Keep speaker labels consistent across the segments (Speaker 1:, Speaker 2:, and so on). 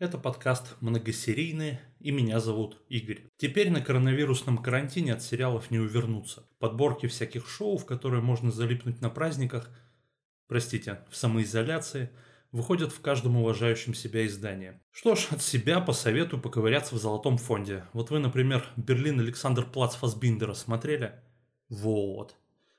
Speaker 1: Это подкаст «Многосерийные» и меня зовут Игорь. Теперь на коронавирусном карантине от сериалов не увернуться. Подборки всяких шоу, в которые можно залипнуть на праздниках, простите, в самоизоляции, выходят в каждом уважающем себя издании. Что ж, от себя посоветую поковыряться в золотом фонде. Вот вы, например, Берлин Александр Плац Фасбиндера смотрели? Вот.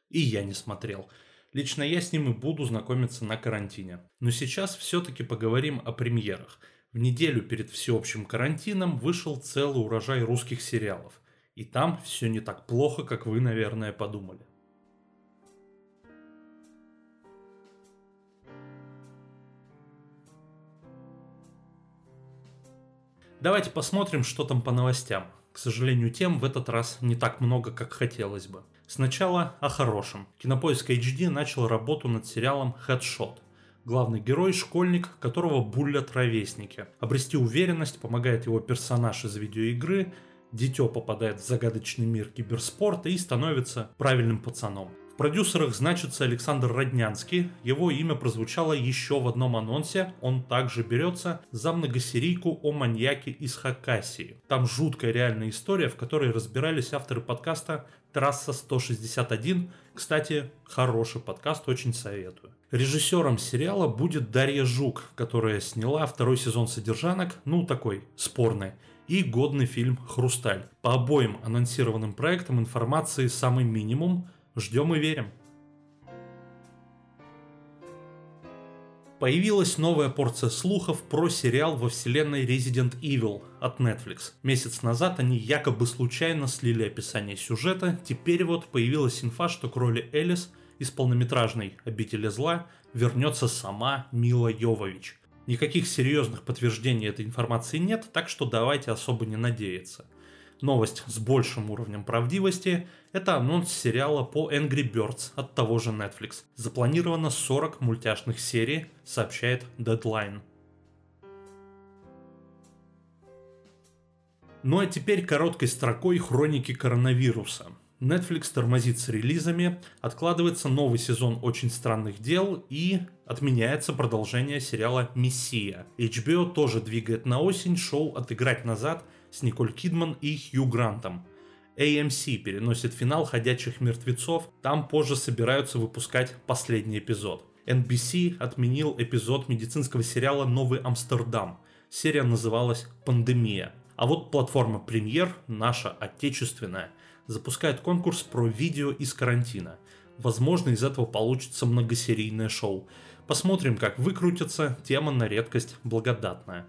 Speaker 1: И я не смотрел. Лично я с ним и буду знакомиться на карантине. Но сейчас все-таки поговорим о премьерах – в неделю перед всеобщим карантином вышел целый урожай русских сериалов. И там все не так плохо, как вы, наверное, подумали. Давайте посмотрим, что там по новостям. К сожалению, тем в этот раз не так много, как хотелось бы. Сначала о хорошем. Кинопоиск HD начал работу над сериалом Headshot. Главный герой – школьник, которого булят ровесники. Обрести уверенность помогает его персонаж из видеоигры, дитё попадает в загадочный мир киберспорта и становится правильным пацаном. В продюсерах значится Александр Роднянский. Его имя прозвучало еще в одном анонсе. Он также берется за многосерийку о маньяке из Хакасии. Там жуткая реальная история, в которой разбирались авторы подкаста «Трасса 161». Кстати, хороший подкаст, очень советую. Режиссером сериала будет Дарья Жук, которая сняла второй сезон «Содержанок», ну такой, спорный, и годный фильм «Хрусталь». По обоим анонсированным проектам информации самый минимум, ждем и верим. Появилась новая порция слухов про сериал во вселенной Resident Evil от Netflix. Месяц назад они якобы случайно слили описание сюжета, теперь вот появилась инфа, что к роли Элис – из полнометражной «Обители зла» вернется сама Мила Йовович. Никаких серьезных подтверждений этой информации нет, так что давайте особо не надеяться. Новость с большим уровнем правдивости – это анонс сериала по Angry Birds от того же Netflix. Запланировано 40 мультяшных серий, сообщает Deadline. Ну а теперь короткой строкой хроники коронавируса – Netflix тормозит с релизами, откладывается новый сезон «Очень странных дел» и отменяется продолжение сериала «Мессия». HBO тоже двигает на осень шоу «Отыграть назад» с Николь Кидман и Хью Грантом. AMC переносит финал «Ходячих мертвецов», там позже собираются выпускать последний эпизод. NBC отменил эпизод медицинского сериала «Новый Амстердам». Серия называлась «Пандемия». А вот платформа «Премьер», наша отечественная – запускает конкурс про видео из карантина. Возможно, из этого получится многосерийное шоу. Посмотрим, как выкрутится, тема на редкость благодатная.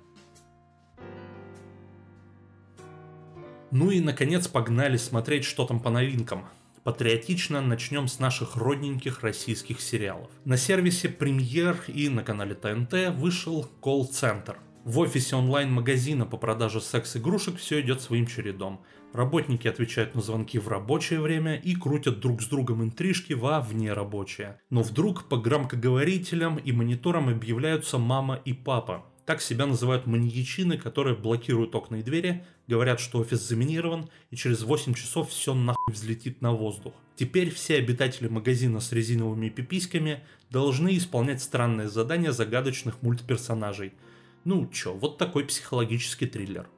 Speaker 1: Ну и, наконец, погнали смотреть, что там по новинкам. Патриотично начнем с наших родненьких российских сериалов. На сервисе Премьер и на канале ТНТ вышел колл-центр. В офисе онлайн-магазина по продаже секс-игрушек все идет своим чередом. Работники отвечают на звонки в рабочее время и крутят друг с другом интрижки во внерабочее. Но вдруг по громкоговорителям и мониторам объявляются мама и папа. Так себя называют маньячины, которые блокируют окна и двери, говорят, что офис заминирован, и через 8 часов все нахуй взлетит на воздух. Теперь все обитатели магазина с резиновыми пиписьками должны исполнять странные задания загадочных мультперсонажей – ну чё, вот такой психологический триллер.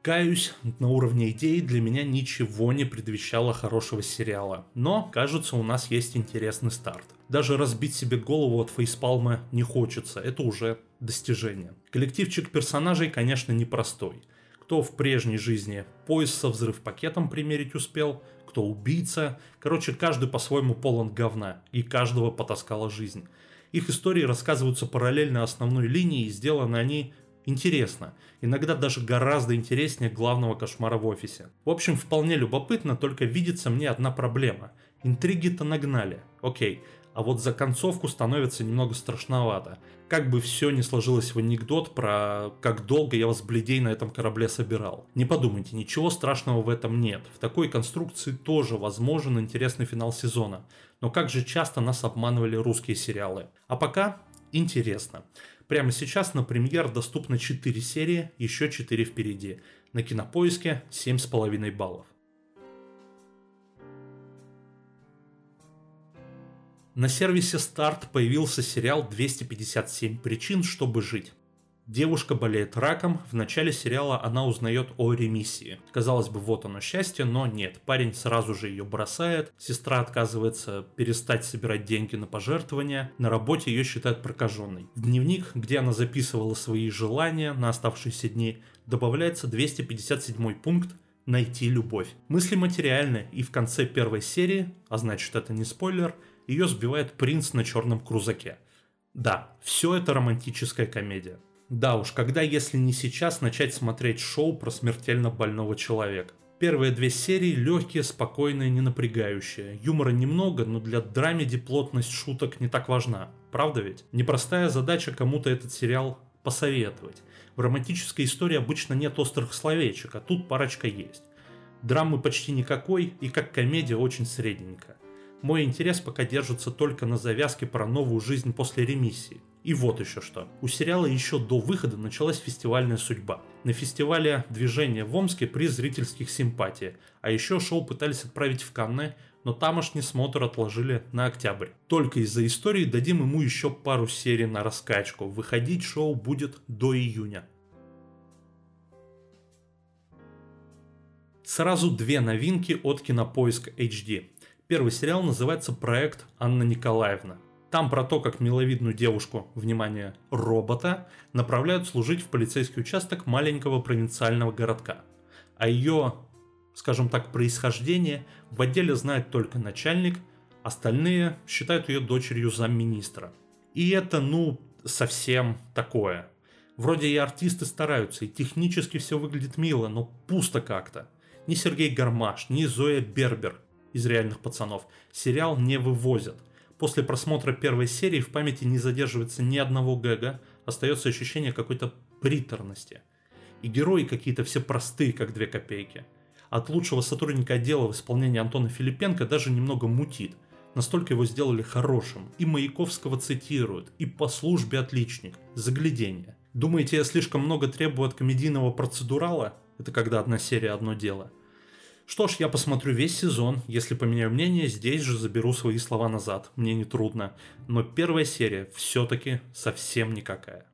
Speaker 1: Каюсь, на уровне идеи для меня ничего не предвещало хорошего сериала. Но, кажется, у нас есть интересный старт. Даже разбить себе голову от фейспалма не хочется, это уже достижение. Коллективчик персонажей, конечно, непростой. Кто в прежней жизни пояс со взрыв пакетом примерить успел, кто убийца. Короче, каждый по-своему полон говна, и каждого потаскала жизнь. Их истории рассказываются параллельно основной линии, и сделаны они интересно. Иногда даже гораздо интереснее главного кошмара в офисе. В общем, вполне любопытно, только видится мне одна проблема. Интриги-то нагнали. Окей, а вот за концовку становится немного страшновато. Как бы все не сложилось в анекдот про как долго я вас бледей на этом корабле собирал. Не подумайте, ничего страшного в этом нет. В такой конструкции тоже возможен интересный финал сезона. Но как же часто нас обманывали русские сериалы. А пока интересно. Прямо сейчас на премьер доступно 4 серии, еще 4 впереди. На кинопоиске 7,5 баллов. На сервисе Старт появился сериал «257 причин, чтобы жить». Девушка болеет раком, в начале сериала она узнает о ремиссии. Казалось бы, вот оно счастье, но нет, парень сразу же ее бросает, сестра отказывается перестать собирать деньги на пожертвования, на работе ее считают прокаженной. В дневник, где она записывала свои желания на оставшиеся дни, добавляется 257 пункт «Найти любовь». Мысли материальны, и в конце первой серии, а значит это не спойлер, ее сбивает принц на черном крузаке. Да, все это романтическая комедия. Да уж, когда, если не сейчас, начать смотреть шоу про смертельно больного человека? Первые две серии легкие, спокойные, не напрягающие. Юмора немного, но для драмеди плотность шуток не так важна. Правда ведь? Непростая задача кому-то этот сериал посоветовать. В романтической истории обычно нет острых словечек, а тут парочка есть. Драмы почти никакой, и как комедия очень средненько. Мой интерес пока держится только на завязке про новую жизнь после ремиссии. И вот еще что. У сериала еще до выхода началась фестивальная судьба. На фестивале «Движение» в Омске приз зрительских симпатий, а еще шоу пытались отправить в Канны, но тамошний смотр отложили на октябрь. Только из-за истории дадим ему еще пару серий на раскачку. Выходить шоу будет до июня. Сразу две новинки от Кинопоиск HD. Первый сериал называется «Проект Анна Николаевна». Там про то, как миловидную девушку, внимание, робота, направляют служить в полицейский участок маленького провинциального городка. А ее, скажем так, происхождение в отделе знает только начальник, остальные считают ее дочерью замминистра. И это, ну, совсем такое. Вроде и артисты стараются, и технически все выглядит мило, но пусто как-то. Ни Сергей Гармаш, ни Зоя Бербер из «Реальных пацанов» сериал не вывозят – После просмотра первой серии в памяти не задерживается ни одного гэга, остается ощущение какой-то приторности. И герои какие-то все простые, как две копейки. От лучшего сотрудника отдела в исполнении Антона Филипенко даже немного мутит. Настолько его сделали хорошим. И Маяковского цитируют, и по службе отличник. Заглядение. Думаете, я слишком много требую от комедийного процедурала? Это когда одна серия одно дело. Что ж, я посмотрю весь сезон. Если поменяю мнение, здесь же заберу свои слова назад. Мне не трудно. Но первая серия все-таки совсем никакая.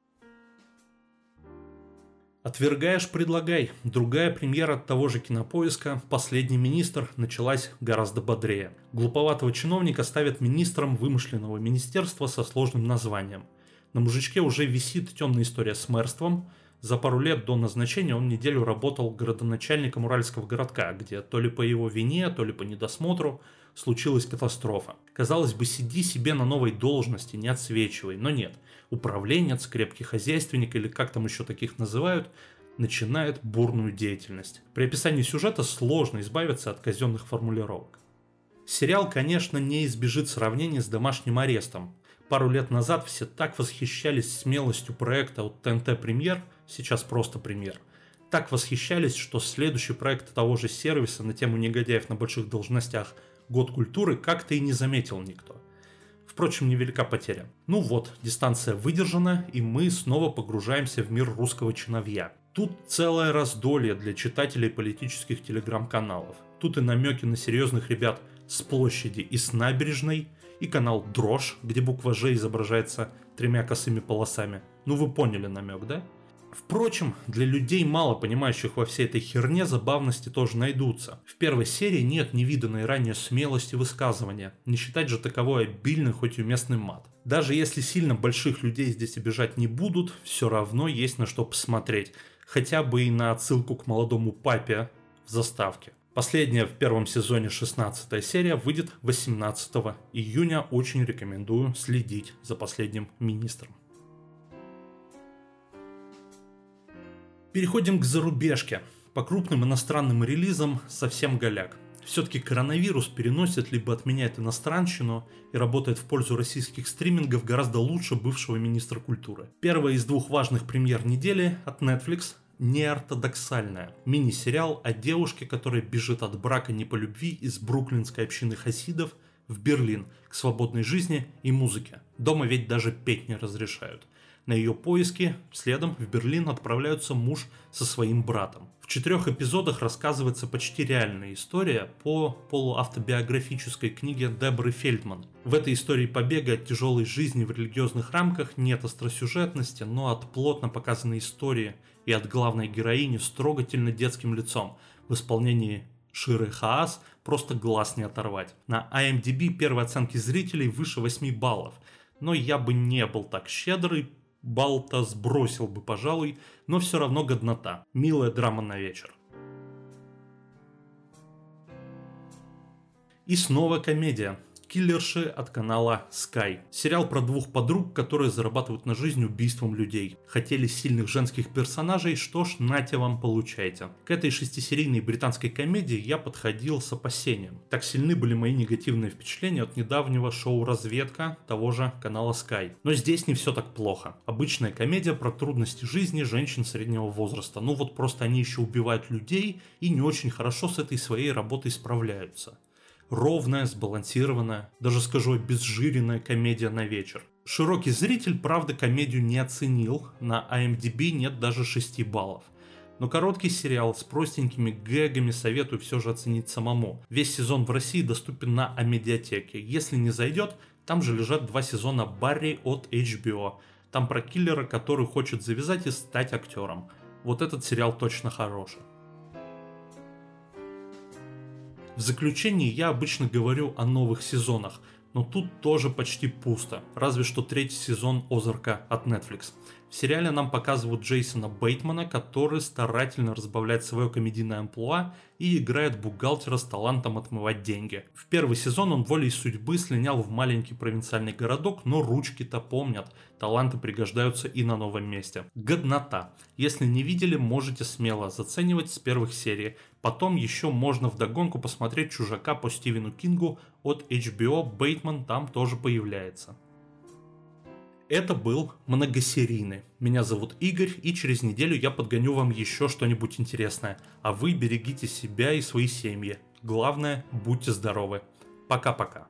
Speaker 1: Отвергаешь, предлагай. Другая премьера от того же кинопоиска «Последний министр» началась гораздо бодрее. Глуповатого чиновника ставят министром вымышленного министерства со сложным названием. На мужичке уже висит темная история с мэрством – за пару лет до назначения он неделю работал городоначальником Уральского городка, где то ли по его вине, то ли по недосмотру случилась катастрофа. Казалось бы, сиди себе на новой должности, не отсвечивай, но нет. Управленец, крепкий хозяйственник или как там еще таких называют, начинает бурную деятельность. При описании сюжета сложно избавиться от казенных формулировок. Сериал, конечно, не избежит сравнения с домашним арестом. Пару лет назад все так восхищались смелостью проекта от ТНТ Премьер – сейчас просто пример, так восхищались, что следующий проект того же сервиса на тему негодяев на больших должностях «Год культуры» как-то и не заметил никто. Впрочем, невелика потеря. Ну вот, дистанция выдержана, и мы снова погружаемся в мир русского чиновья. Тут целое раздолье для читателей политических телеграм-каналов. Тут и намеки на серьезных ребят с площади и с набережной, и канал Дрожь, где буква Ж изображается тремя косыми полосами. Ну вы поняли намек, да? Впрочем, для людей, мало понимающих во всей этой херне, забавности тоже найдутся. В первой серии нет невиданной ранее смелости высказывания, не считать же таковой обильный, хоть и уместный мат. Даже если сильно больших людей здесь обижать не будут, все равно есть на что посмотреть, хотя бы и на отсылку к молодому папе в заставке. Последняя в первом сезоне 16 серия выйдет 18 июня. Очень рекомендую следить за последним министром. Переходим к зарубежке. По крупным иностранным релизам совсем голяк. Все-таки коронавирус переносит либо отменяет иностранщину и работает в пользу российских стримингов гораздо лучше бывшего министра культуры. Первая из двух важных премьер недели от Netflix неортодоксальная. Мини-сериал о девушке, которая бежит от брака не по любви из бруклинской общины хасидов в Берлин к свободной жизни и музыке. Дома ведь даже петь не разрешают. На ее поиски следом в Берлин отправляются муж со своим братом. В четырех эпизодах рассказывается почти реальная история по полуавтобиографической книге Дебры Фельдман. В этой истории побега от тяжелой жизни в религиозных рамках нет остросюжетности, но от плотно показанной истории и от главной героини с трогательно детским лицом в исполнении Ширы Хаас просто глаз не оторвать. На IMDb первые оценки зрителей выше 8 баллов, но я бы не был так щедрый, балл-то сбросил бы, пожалуй, но все равно годнота. Милая драма на вечер. И снова комедия. Киллерши от канала Sky. Сериал про двух подруг, которые зарабатывают на жизнь убийством людей. Хотели сильных женских персонажей, что ж, нате вам, получайте. К этой шестисерийной британской комедии я подходил с опасением. Так сильны были мои негативные впечатления от недавнего шоу «Разведка» того же канала Sky. Но здесь не все так плохо. Обычная комедия про трудности жизни женщин среднего возраста. Ну вот просто они еще убивают людей и не очень хорошо с этой своей работой справляются ровная, сбалансированная, даже скажу обезжиренная комедия на вечер. Широкий зритель, правда, комедию не оценил, на IMDb нет даже 6 баллов. Но короткий сериал с простенькими гэгами советую все же оценить самому. Весь сезон в России доступен на Амедиатеке. Если не зайдет, там же лежат два сезона Барри от HBO. Там про киллера, который хочет завязать и стать актером. Вот этот сериал точно хороший. В заключении я обычно говорю о новых сезонах, но тут тоже почти пусто, разве что третий сезон Озарка от Netflix. В сериале нам показывают Джейсона Бейтмана, который старательно разбавляет свое комедийное амплуа и играет бухгалтера с талантом отмывать деньги. В первый сезон он волей судьбы слинял в маленький провинциальный городок, но ручки-то помнят, таланты пригождаются и на новом месте. Годнота. Если не видели, можете смело заценивать с первых серий. Потом еще можно вдогонку посмотреть «Чужака» по Стивену Кингу от HBO, Бейтман там тоже появляется. Это был многосерийный. Меня зовут Игорь, и через неделю я подгоню вам еще что-нибудь интересное. А вы берегите себя и свои семьи. Главное, будьте здоровы. Пока-пока.